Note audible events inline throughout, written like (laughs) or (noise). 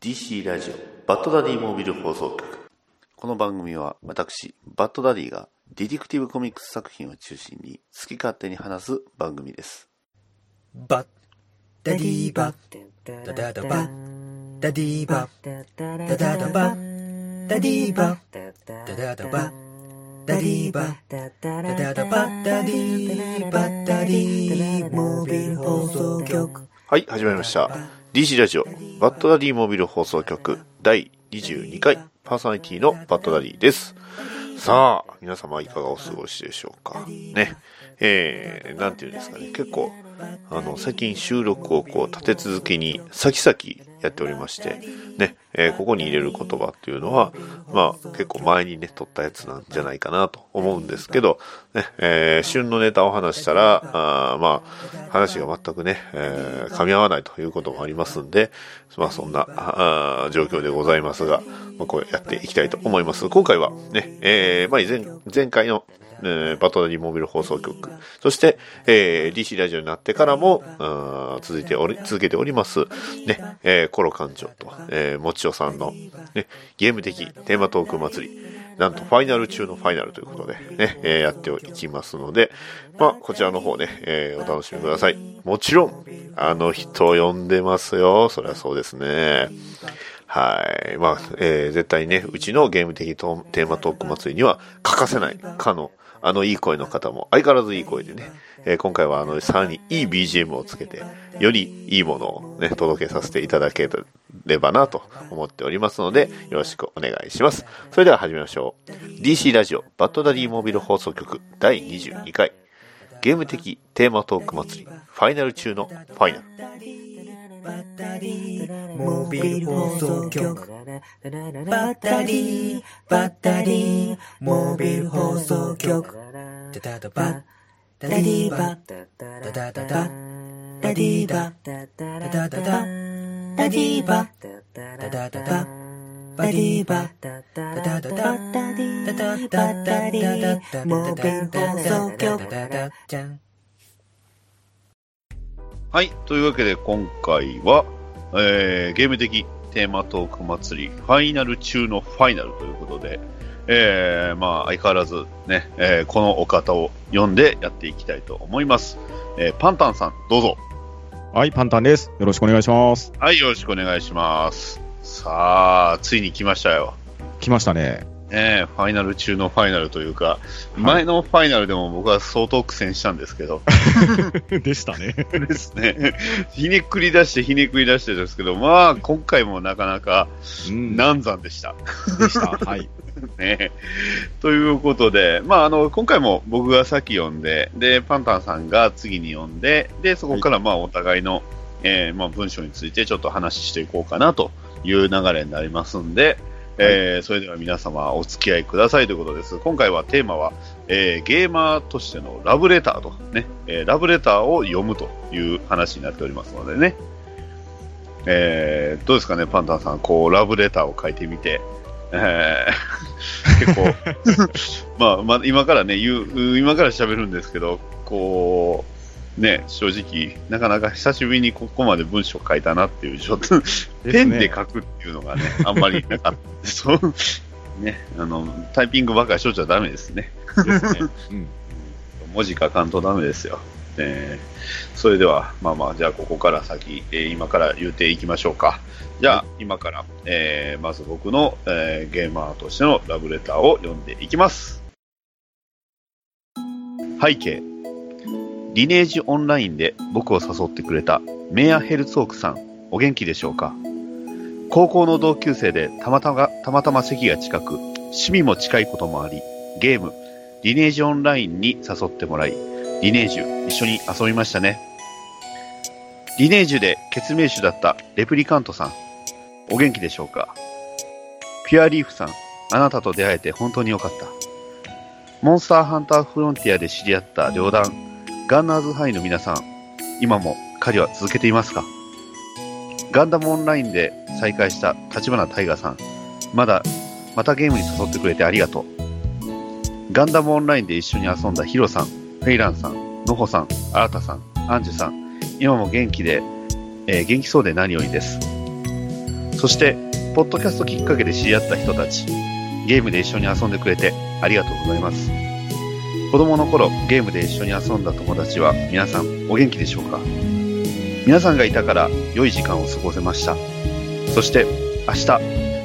DC ラジオバッドダディモービル放送局。この番組は私バッドダディが Detective Comics 作品を中心に好き勝手に話す番組です。バッダディバッ。ダダダバッダディバッ。ダダダバッ。ダディバッ。ダダダバッ。ダディバッ。ダダダバッ。ダディバッ。ダディモービル放送局。はい始まりました DC ラジオバッドダディモービル放送局第22回パーソナリティのバッドダディです。さあ皆様いかがお過ごしでしょうか。ね。えー、なんていうんですかね。結構あの、最近収録をこう立て続けに先々やっておりまして、ね、えー、ここに入れる言葉っていうのは、まあ結構前にね、撮ったやつなんじゃないかなと思うんですけど、ね、えー、旬のネタを話したら、あまあ話が全くね、えー、噛み合わないということもありますんで、まあそんなあ状況でございますが、まあ、これやっていきたいと思います。今回はね、えー、まあ前前回のえー、バトナリーモビル放送局、そして、えー、DC ラジオになってからも、続いており、続けております、ね、えー、コロ館長と、えー、もちおさんの、ね、ゲーム的テーマトーク祭り、なんとファイナル中のファイナルということでね、えー、やっていきますので、まあ、こちらの方ね、えー、お楽しみください。もちろん、あの人を呼んでますよ。そりゃそうですね。はい。まあ、えー、絶対ね、うちのゲーム的テーマトーク祭りには欠かせないかのあのいい声の方も相変わらずいい声でね、えー、今回はあのさらにいい BGM をつけて、よりいいものをね、届けさせていただければなと思っておりますので、よろしくお願いします。それでは始めましょう。DC ラジオバッドダディモビル放送局第22回、ゲーム的テーマトーク祭り、ファイナル中のファイナル。バッタリー、モビル放送局。バッタリー、バッタリー、モビル放送局。ダダダバッ、ダディバッ、ダダダダ、ダディバッ、ダダダダ、ダディバッ、ダダダダ、バディバッ、ダダダダ、ダダダダダ、モビル放送局。はい。というわけで今回は、えー、ゲーム的テーマトーク祭り、ファイナル中のファイナルということで、えー、まあ、相変わらずね、えー、このお方を呼んでやっていきたいと思います。えー、パンタンさん、どうぞ。はい、パンタンです。よろしくお願いします。はい、よろしくお願いします。さあ、ついに来ましたよ。来ましたね。ね、ファイナル中のファイナルというか、前のファイナルでも僕は相当苦戦したんですけど。(laughs) でしたね。(laughs) ですね。ひねくり出して、ひねくり出してですけど、まあ、今回もなかなか難産でした。でした。(laughs) はい。ね。ということで、まあ、あの、今回も僕が先読んで、で、パンタンさんが次に読んで、で、そこからまあ、お互いの、えー、まあ、文章についてちょっと話していこうかなという流れになりますんで、えー、それでは皆様お付き合いくださいということです。今回はテーマは、えー、ゲーマーとしてのラブレターと。ね、えー、ラブレターを読むという話になっておりますのでね、えー、どうですかね、パンタンさん、こう、ラブレターを書いてみて、えー、(laughs) 結構 (laughs) まあ、まあ、今からね、言う、今から喋るんですけど、こう、ね、正直、なかなか久しぶりにここまで文章書いたなっていう、ちょっと、ペンで書くっていうのがね、あんまりなかった。そう、ね、あの、タイピングばかりしとっちゃダメですね。ですね。(laughs) うん、文字書かんとダメですよ。えー、それでは、まあまあ、じゃあここから先、えー、今から言うていきましょうか。じゃあ、今から、えー、まず僕の、えー、ゲーマーとしてのラブレターを読んでいきます。背景。リネージオンラインで僕を誘ってくれたメアヘルツォークさん、お元気でしょうか？高校の同級生でたまたま、たまたま席が近く、趣味も近いこともあり、ゲーム、リネージオンラインに誘ってもらい、リネージュ一緒に遊びましたね。リネージュで決命種だったレプリカントさん、お元気でしょうか？ピュアリーフさん、あなたと出会えて本当によかった。モンスターハンターフロンティアで知り合った両団ガンナーズハイの皆さん、今も狩りは続けていますか？ガンダムオンラインで再開した立花タイガーさん、まだ、またゲームに誘ってくれてありがとう。ガンダムオンラインで一緒に遊んだヒロさん、フェイランさん、ノホさん、アラタさん、アンジュさん、今も元気で、えー、元気そうで何よりです。そして、ポッドキャストきっかけで知り合った人たち、ゲームで一緒に遊んでくれてありがとうございます。子供の頃、ゲームで一緒に遊んだ友達は皆さんお元気でしょうか？皆さんがいたから良い時間を過ごせました。そして、明日、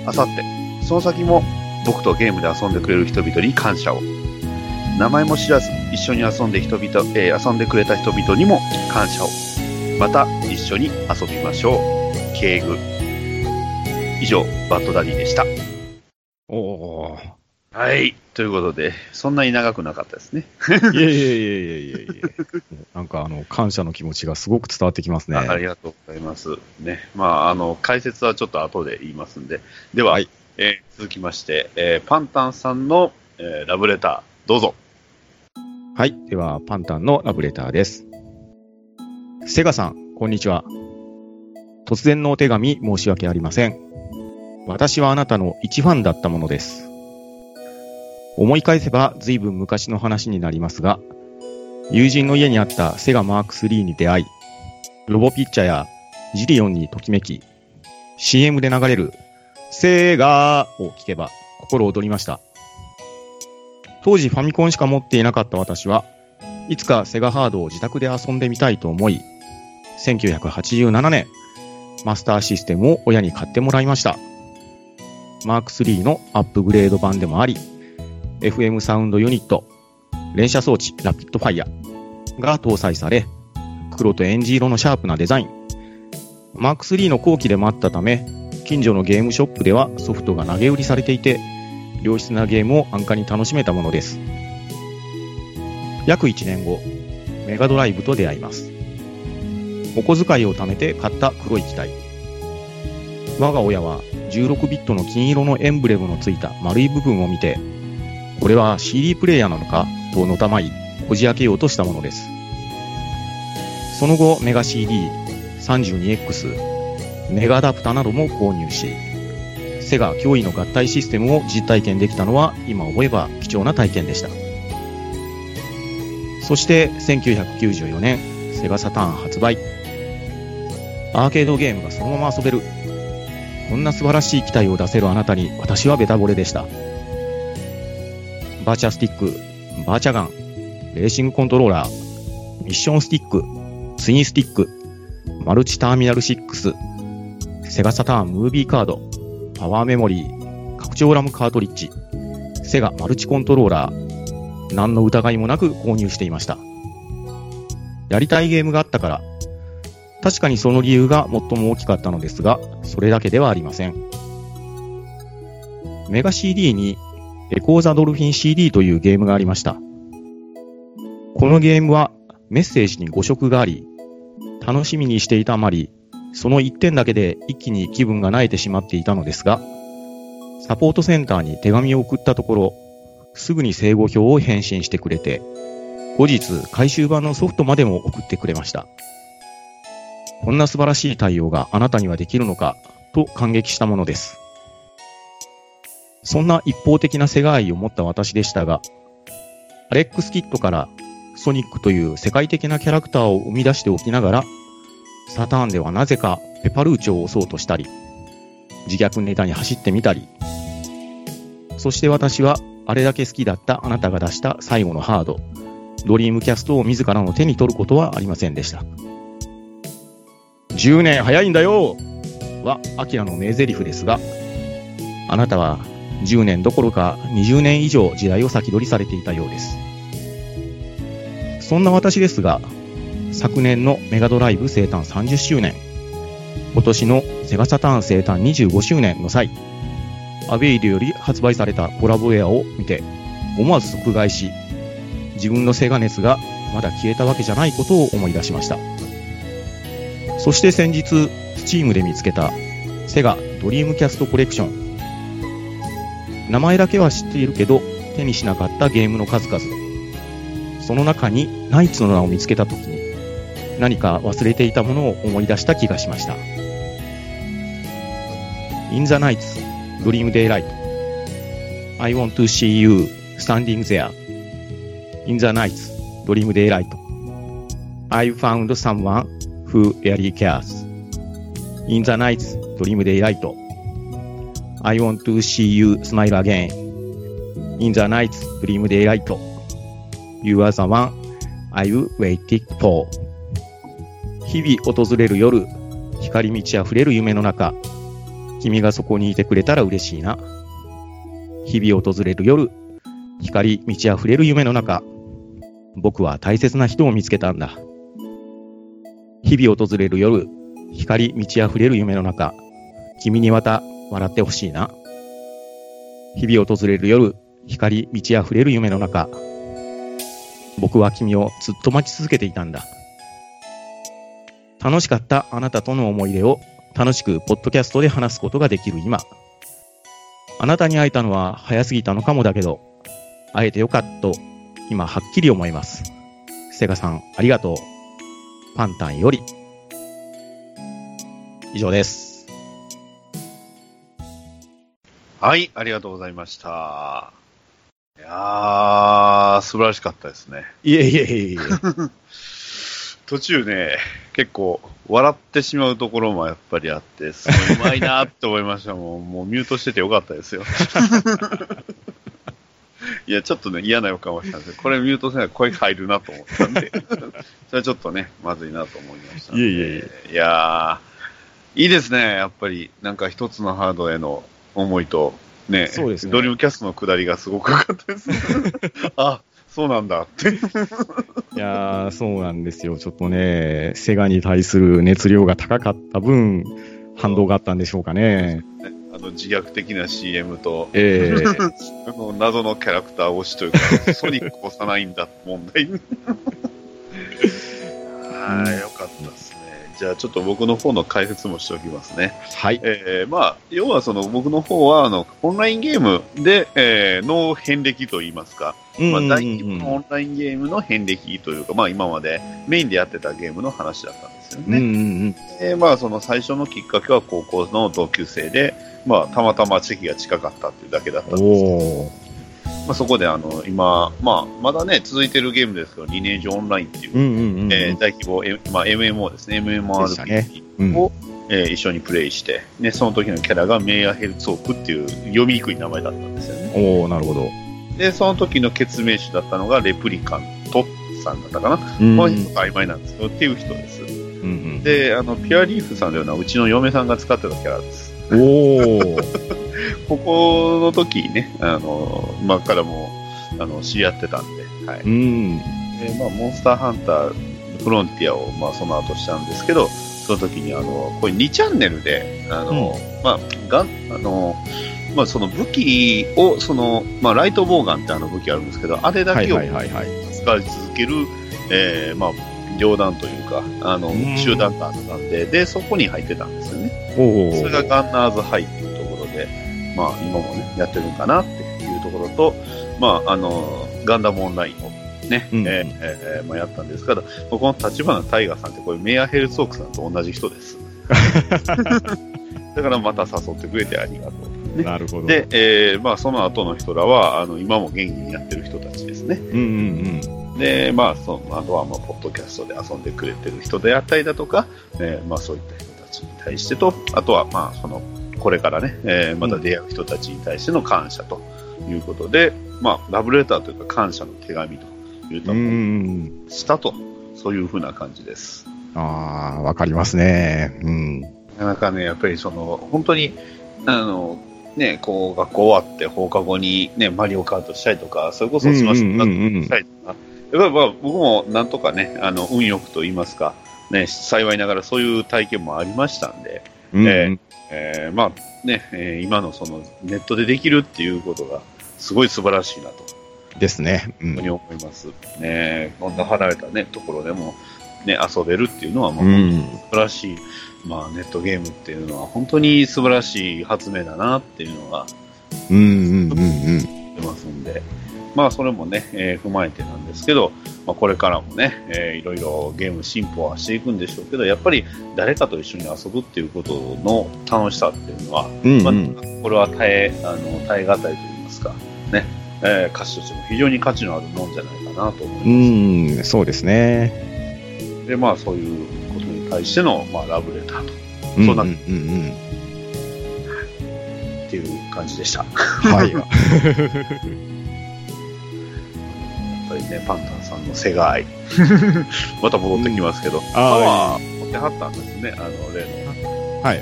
明後日、その先も僕とゲームで遊んでくれる人々に感謝を。名前も知らず一緒に遊んで人々、えー遊んでくれた人々にも感謝を。また一緒に遊びましょう。敬具。以上、バッドダディでした。はい。ということで、そんなに長くなかったですね。ー。いえいえいえいえいえいえ。なんかあの、感謝の気持ちがすごく伝わってきますね。あありがとうございます。ね。まあ、あの、解説はちょっと後で言いますんで。では、はいえー続きまして、えーパンタンさんの、えーラブレター、どうぞ。はい。では、パンタンのラブレターです。セガさん、こんにちは。突然のお手紙申し訳ありません。私はあなたの一ファンだったものです。思い返せば随分昔の話になりますが、友人の家にあったセガマーク3に出会い、ロボピッチャーやジリオンにときめき、CM で流れるセーガーを聞けば心躍りました。当時ファミコンしか持っていなかった私は、いつかセガハードを自宅で遊んでみたいと思い、1987年、マスターシステムを親に買ってもらいました。マーク3のアップグレード版でもあり、FM サウンドユニット、連射装置ラピッドファイアが搭載され、黒とエンジ色のシャープなデザイン。マーク3の後期でもあったため、近所のゲームショップではソフトが投げ売りされていて、良質なゲームを安価に楽しめたものです。約1年後、メガドライブと出会います。お小遣いを貯めて買った黒い機体。我が親は16ビットの金色のエンブレムのついた丸い部分を見て、これは CD プレイヤーなのかとのたまい、こじ開けようとしたものです。その後、メガ CD、32X、メガアダプタなども購入し、セガ驚異の合体システムを実体験できたのは今思えば貴重な体験でした。そして1994年、セガサターン発売。アーケードゲームがそのまま遊べる。こんな素晴らしい機体を出せるあなたに私はベタ惚れでした。バーチャスティック、バーチャガン、レーシングコントローラー、ミッションスティック、ツインスティック、マルチターミナル6、セガサターンムービーカード、パワーメモリー、拡張ラムカートリッジ、セガマルチコントローラー、何の疑いもなく購入していました。やりたいゲームがあったから、確かにその理由が最も大きかったのですが、それだけではありません。メガ CD にエコーザドルフィン CD というゲームがありました。このゲームはメッセージに誤色があり、楽しみにしていたあまり、その1点だけで一気に気分が慣れてしまっていたのですが、サポートセンターに手紙を送ったところ、すぐに正誤表を返信してくれて、後日回収版のソフトまでも送ってくれました。こんな素晴らしい対応があなたにはできるのか、と感激したものです。そんな一方的な世界愛を持った私でしたが、アレックス・キッドからソニックという世界的なキャラクターを生み出しておきながら、サターンではなぜかペパルーチョを押そうとしたり、自虐ネタに走ってみたり、そして私はあれだけ好きだったあなたが出した最後のハード、ドリームキャストを自らの手に取ることはありませんでした。10年早いんだよは、アキラの名台詞ですが、あなたは10年どころか20年以上時代を先取りされていたようです。そんな私ですが、昨年のメガドライブ生誕30周年、今年のセガサターン生誕25周年の際、アベイルより発売されたコラボウェアを見て、思わず即買いし、自分のセガ熱がまだ消えたわけじゃないことを思い出しました。そして先日、スチームで見つけたセガドリームキャストコレクション。名前だけは知っているけど、手にしなかったゲームの数々。その中にナイツの名を見つけたときに、何か忘れていたものを思い出した気がしました。In the Nights, Dream Daylight. I want to see you standing there. In the nights, Dream Daylight. I found someone who really cares. In the nights, Dream Daylight. I want to see you smile again. In the night's dream daylight. You are the one I've waited for? 日々訪れる夜、光り満ち溢れる夢の中。君がそこにいてくれたら嬉しいな。日々訪れる夜、光り満ち溢れる夢の中。僕は大切な人を見つけたんだ。日々訪れる夜、光り満ち溢れる夢の中。君にまた笑ってほしいな。日々訪れる夜、光り満ち溢れる夢の中。僕は君をずっと待ち続けていたんだ。楽しかったあなたとの思い出を楽しくポッドキャストで話すことができる今。あなたに会えたのは早すぎたのかもだけど、会えてよかったと今はっきり思います。セガさん、ありがとう。パンタンより。以上です。はい、ありがとうございました。いやー、素晴らしかったですね。いえいえいえいえ。(laughs) 途中ね、結構笑ってしまうところもやっぱりあって、すごいうまいなって思いましたもん。もうミュートしててよかったですよ。(laughs) いや、ちょっとね、嫌な予感はしたんですけど、これミュートせないと声入るなと思ったんで、(laughs) それはちょっとね、まずいなと思いましたんで。いえいえいいやー、いいですね、やっぱり、なんか一つのハードへの思いと、ね、そうですねドリームキャストの下りがすごく良かったです。(laughs) あ、そうなんだって。いやー、そうなんですよ。ちょっとね、セガに対する熱量が高かった分、反動があったんでしょうかね。あの自虐的な CM と、ええあの謎のキャラクター推しというか、ソニック押さないんだ問題。(laughs) はい、よかったですね。じゃあちょっと僕の方の解説もしておきますね。はい。えーまあ、要はその僕の方は、あの、オンラインゲームで、えーの遍歴といいますか、まあ、大規模のオンラインゲームの遍歴というか、まあ今までメインでやってたゲームの話だったんですよね。うんうんうん。で、まあ、その最初のきっかけは高校の同級生で、まあ、たまたま席が近かったっていうだけだったんですけど。まあ、そこであの、今、まあ、まだね、続いてるゲームですけど、リネージオンラインっていう、うんうんうん。えー大規模、えまあ、MMO ですね、でしたね MMORPG うんを、えー一緒にプレイして、ね、その時のキャラがメイヤヘルツォークっていう読みにくい名前だったんですよね。おー、なるほど。で、その時の決命種だったのがレプリカントさんだったかな。うんこの人曖昧なんですけど、っていう人です。うんうん。で、あの、ピュアリーフさんのようなうちの嫁さんが使ってたキャラです。おー。ここの時にね、あの、今からもう、あの、知り合ってたんで、はい。うん。で、まあ、モンスターハンターフロンティアを、まあ、その後したんですけど、その時に、あの、これ2チャンネルで、あの、まあ、がん、あの、まあ、その武器を、その、まあ、ライトボウガンってあの武器あるんですけど、あれだはいけを。使い続ける、えーまあ、両団というか、あのうん、集団があったんで、で、そこに入ってたんですよね。それがガンナーズハイってまあ、今もね、やってるんかなっていうところと、まあ、あの、ガンダムオンラインをね、うんえーえーまあ、やったんですけど、まあこの立花大河さんって、これメアヘルツォークさんと同じ人です。(laughs) だからまた誘ってくれてありがとう。ねなるほど。で、えーまあ、その後の人らは、あの、今も元気にやってる人たちですね。うんうんで、まあ、その、あとは、まあ、ポッドキャストで遊んでくれてる人であったりだとか、えーまあ、そういった人たちに対してと、あとは、まあ、その、これからね、えーまた出会う人たちに対しての感謝ということで、まあ、ラブレターというか感謝の手紙といううん。うとこ。したと、そういうふうな感じです。ああ、わかりますね。うん。なかなかね、やっぱりその、本当に、あの、ね、こう、学校終わって放課後にね、マリオカートしたりとか、それこそスマッシュカートしたりとか、やっぱりまあ僕もなんとかね、あの、運よくと言いますか、ね、幸いながらそういう体験もありましたんで、うん。ええーまあね、えー今のそのネットでできるっていうことが、すごい素晴らしいなとですね。ういうふうにん。思います。ね、こんな離れたね、ところでも、ね、遊べるっていうのはもう、うん。素晴らしい、まあ、ネットゲームっていうのは本当に素晴らしい発明だなっていうのがうんうんうんうん。出ますんで、まあ、それもね、えー踏まえてなんですけど、まあ、これからもね、えーいろいろゲーム進歩はしていくんでしょうけど、やっぱり誰かと一緒に遊ぶっていうことの楽しさっていうのは、まあうんうん。これは耐え、あの、耐え難いと言いますか、ね、えー価値としても非常に価値のあるもんじゃないかなと思います。うん、そうですね。で、まあ、そういうことに対しての、まあ、ラブレターと。うんそうなうんうんっていう感じでした。やはい。(laughs) ね、パンタンさんのセガ愛。(laughs) また戻ってきますけど、パワー持ってはったんですね、あの、例はい。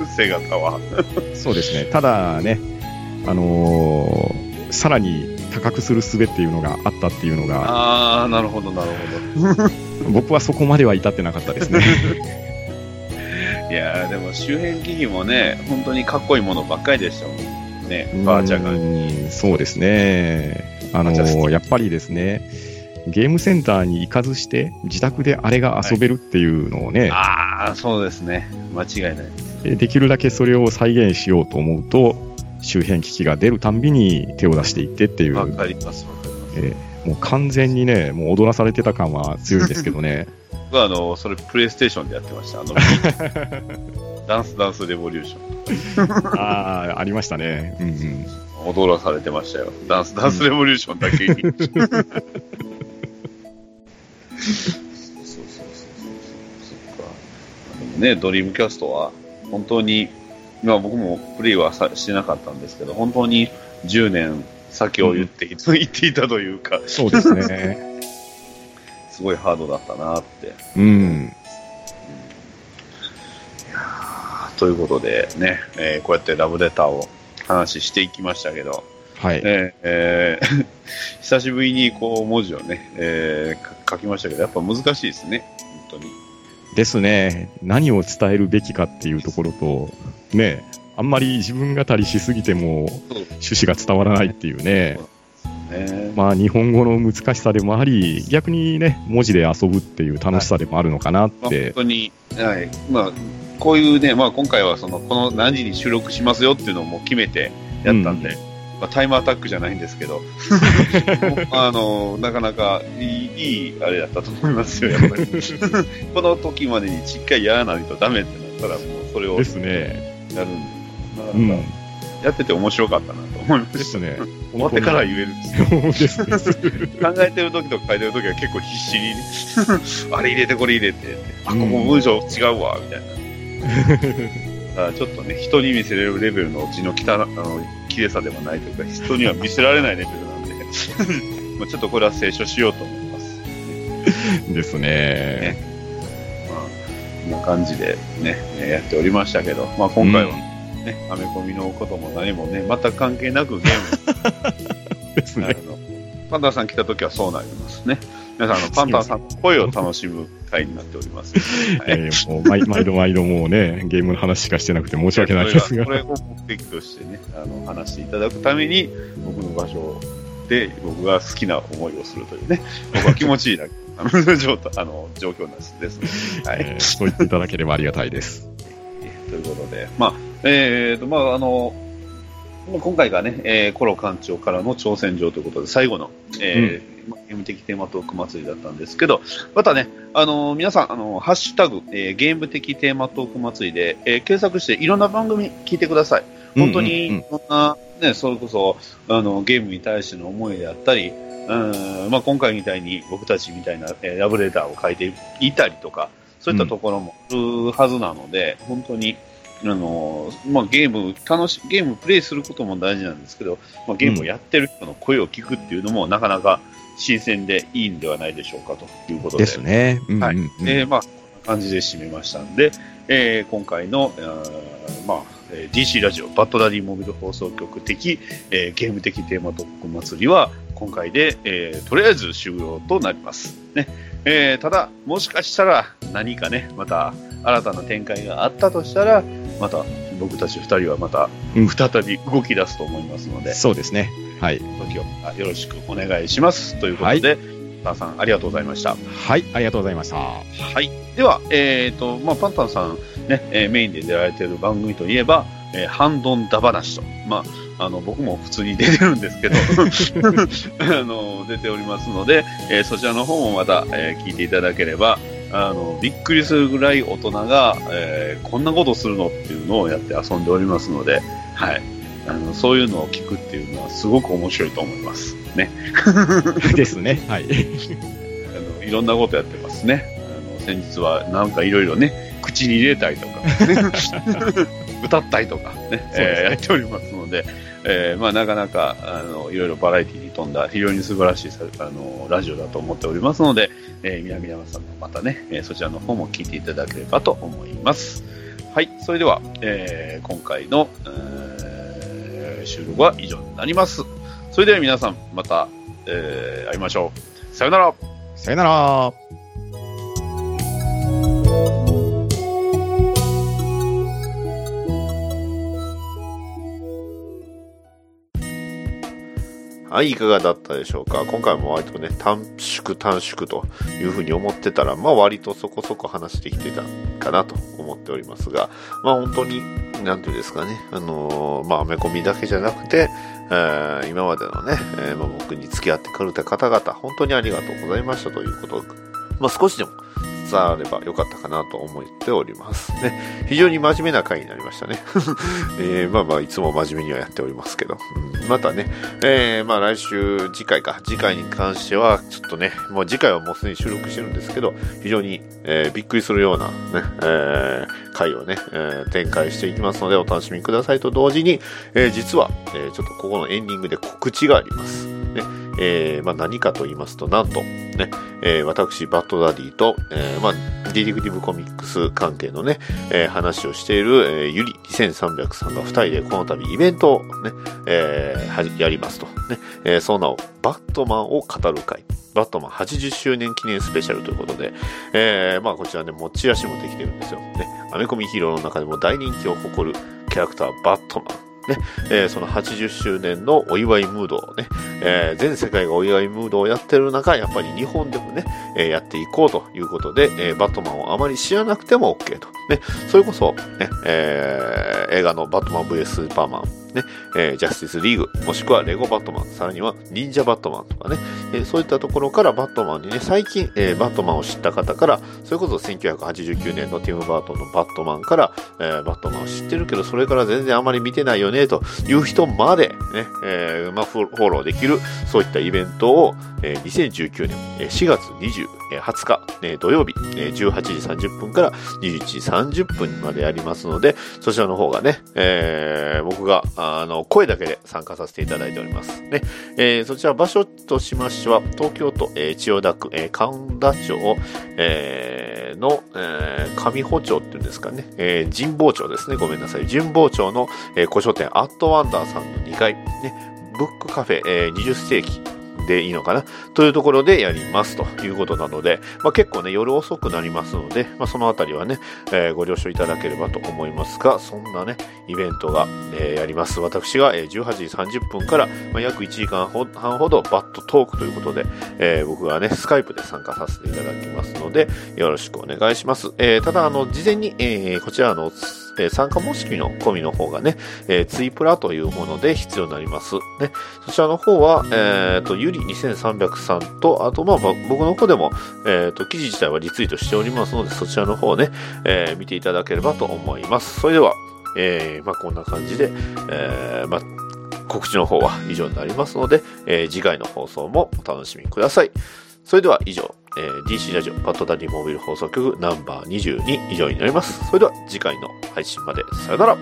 のセガタワー。そうですね。ただね、あのーさらに高くする術っていうのがあったっていうのが、ああ、なるほど、なるほど。(laughs) 僕はそこまでは至ってなかったですね。(laughs) いやーでも周辺機器もね、本当にかっこいいものばっかりでしたもんね。バーチャんそうですね。あのバー (laughs) やっぱりですね、ゲームセンターに行かずして、自宅であれが遊べるっていうのをね、ああ、そうですね。間違いない。でできるだけそれを再現しようと思うと、周辺機器が出るたんびに手を出していってっていう、わかります、わかります。えーもう完全にね、もう踊らされてた感は強いんですけどね。(laughs) 僕はあの、それプレイステーションでやってました。あの、(laughs) ダンスダンスレボリューショああ、ありましたね。うんうん。ン。踊らされてましたよ。ダンスダンスレボリューションだけに。(laughs) そうそうそうそうそっか。でもね、ドリームキャストは、本当に、まあ僕もプレイはさしてなかったんですけど、本当に10年先を言って,、言っていたというか、そうですね。(laughs) すごいハードだったなって。うん。ということでね、えーこうやってラブレターを話していきましたけど、はい。えーえー (laughs) 久しぶりにこう文字をね、えーか書きましたけど、やっぱ難しいですね、本当に。ですね。何を伝えるべきかっていうところと、ね、あんまり自分語りしすぎても趣旨が伝わらないっていうね。ねまあ日本語の難しさでもあり、逆にね、文字で遊ぶっていう楽しさでもあるのかなっまあ、て本。当に、はいまあ、こういうね、まあ、今回はそのこの何時に収録しますよっていうのをもう決めてやったんで、うんまあ、タイムアタックじゃないんですけど、(laughs) あのなかなかいいいいあれだったと思いますよ、やっぱり。(laughs) この時までにしっかりやらないとダメってなったら、もうそれをやるんですね。で、なかうんなか。やってて面白かったなと思いました。ね。終わってから言えるんですよ。すね。考えてる時とか書いてる時は結構必死にね、(laughs) あれ入れてこれ入れてあ、ここうん文章違うわ、みたいな。だからちょっとね、人に見せれるレベルの字の汚あの綺麗さではないというか、人には見せられないレベルなんで、(laughs) まあちょっとこれは清書しようと思います。ですね。まあ、こんな感じでね、えーやっておりましたけど、まあ今回はね、アメコミのことも何もね、全く関係なくゲーム (laughs) ですね。パンタンさん来た時はそうなりますね。皆さん、あのパンタンさんの声を楽しむ回になっております。は (laughs) いえーもう毎毎度毎度もうね、ゲームの話しかしてなくて申し訳ないですがこ。れを目的としてね、あの話していただくために、僕の場所で僕が好きな思いをするというね、僕は気持ちいいなあの状態 (laughs) あの状況なんですね。はい。えーそう言っていただければありがたいです。ということで、まあ、えーと、まあ、あの、まあ今回がね、えーコロ館長からの挑戦状ということで、最後の、えーまあゲーム的テーマトーク祭りだったんですけど、またね、あの皆さん、あのハッシュタグ、えーゲーム的テーマトーク祭りで、えー検索していろんな番組聞いてください。本当に、うんうんうんいろんな、ね、それこそ、あの、ゲームに対しての思いであったり、うん、まあ、今回みたいに僕たちみたいな、えーラブレターを書いていたりとか、そういったところもあるはずなので、本当に、あの、まあ、ゲーム、楽し、ゲームプレイすることも大事なんですけど、まあ、ゲームをやってる人の声を聞くっていうのも、なかなか新鮮でいいんではないでしょうかということで。ですね。うんうんはいうんえーまあ、こんな感じで締めましたんで、えー今回の、あーまあ、えー DC ラジオバッドダディモビル放送局的、えーゲーム的テーマ特訓祭りは今回で、えーとりあえず終了となります。ねえーただ、もしかしたら何かね、また新たな展開があったとしたら、また僕たち2人はまたうん再び動き出すと思いますので、そうですね。はい。時をよろしくお願いします。ということで、パンタンさんありがとうございました。はい、ありがとうございました。はい。では、えっ、と、まあ、パンタンさんね、えーメインで出られている番組といえば、えーハンドンダ話と。まあ、あの、僕も普通に出てるんですけど、(laughs) (laughs) あの、出ておりますので、えーそちらの方もまた、えー聞いていただければ、あの、びっくりするぐらい大人が、えーこんなことするのっていうのをやって遊んでおりますので、はい。あの、そういうのを聞くっていうのはすごく面白いと思います。ね。(laughs) ですね。はい。あのいろんなことやってますね。あの先日はなんかいろいろね、口に入れたりとか、ね、歌ったりとかね、すねえーやっておりますので、えーまあ、なかなか、あの、いろいろバラエティに富んだ、非常に素晴らしいさ、あの、ラジオだと思っておりますので、えー、南山さんもまたね、えーそちらの方も聞いていただければと思います。はい、それでは、えー今回の、えー収録は以上になります。それでは皆さん、また、えー会いましょう。さよならさよなら。はい、いかがだったでしょうか？今回も割とね、短縮短縮というふうに思ってたら、まあ割とそこそこ話できてたかなと思っておりますが、まあ本当に、なんていうんですかね、あのーまあアメコミだけじゃなくて、えー今までのね、えーまあ、僕に付き合ってくれた方々、本当にありがとうございましたということ、まあ少しでも伝わればよかったかなと思っております。ね、非常に真面目な回になりましたね。(laughs) えーまあまあいつも真面目にはやっておりますけど、うんまたね、えー、まあ来週、次回か、次回に関しては、ちょっとね、もう次回はもうすでに収録してるんですけど、非常に、えーびっくりするようなね、えー回をね、えー展開していきますので、お楽しみくださいと同時に、えー実は、えーちょっとここのエンディングで告知があります。ね、えーまあ何かと言いますと、なんと、ね、えー私、バッドダディと、えーまあ、ディティクティブコミックス関係のね、え話をしている、えーゆり2300さんが2人でこの度イベントをね、えはやりますと。ね、えその名をバットマンを語る会。バットマン80周年記念スペシャルということで、えまあこちらね、持ち足もできてるんですよ。ね、アメコミヒーローの中でも大人気を誇るキャラクター、バットマン。ね、えーその80周年のお祝いムードをね、えー全世界がお祝いムードをやってる中、やっぱり日本でもね、えーやっていこうということで、えーバットマンをあまり知らなくても OK と。ね、それこそ、ね、えー映画のバットマン VS スーパーマン、ね、えージャスティスリーグ、もしくはレゴバットマン、さらには忍者バットマンとかね、えーそういったところからバットマンにね、最近、えーバットマンを知った方から、それこそ1989年のティム・バートンのバットマンから、えーバットマンを知ってるけど、それから全然あまり見てないよね、という人まで、ね、えーまあ、フォフォローできる、そういったイベントを、えー2019年えー4月20、えー20日、えー土曜日、えー18時30分から21時30分までやりますので、そちらの方がね、えー僕が、あの、声だけで参加させていただいております。ね。えーそちら場所としましては、東京都、えー千代田区、えー神田町、えーの、えー上保町っていうんですかね、えー神保町ですね。ごめんなさい。神保町の、えー古書店、アットワンダーさんの2階、ね、ブックカフェ、えー20世紀でいいのかな？というところでやりますということなので、まあ、結構ね、夜遅くなりますので、まあ、そのあたりはね、えーご了承いただければと思いますが、そんなね、イベントが、えーやります。私が、えー18時30分から、まあ、約1時間半ほどバットトークということで、え僕がね、スカイプで参加させていただきますので、よろしくお願いします。えただ、あの、事前に、えこちらの、えー参加申し込みの込みの方がね、えーツイプラというもので必要になります。ね、そちらの方は、えっ、と、ゆり2300さんと、あと、まあ、僕の方でも、えっ、と、記事自体はリツイートしておりますので、そちらの方ね、え見ていただければと思います。それでは、えまあ、こんな感じで、えまあ、告知の方は以上になりますので、え次回の放送もお楽しみください。それでは以上、えー DC ラジオパッドダディモービル放送局ナンバー22以上になります。それでは次回の配信までさよなら。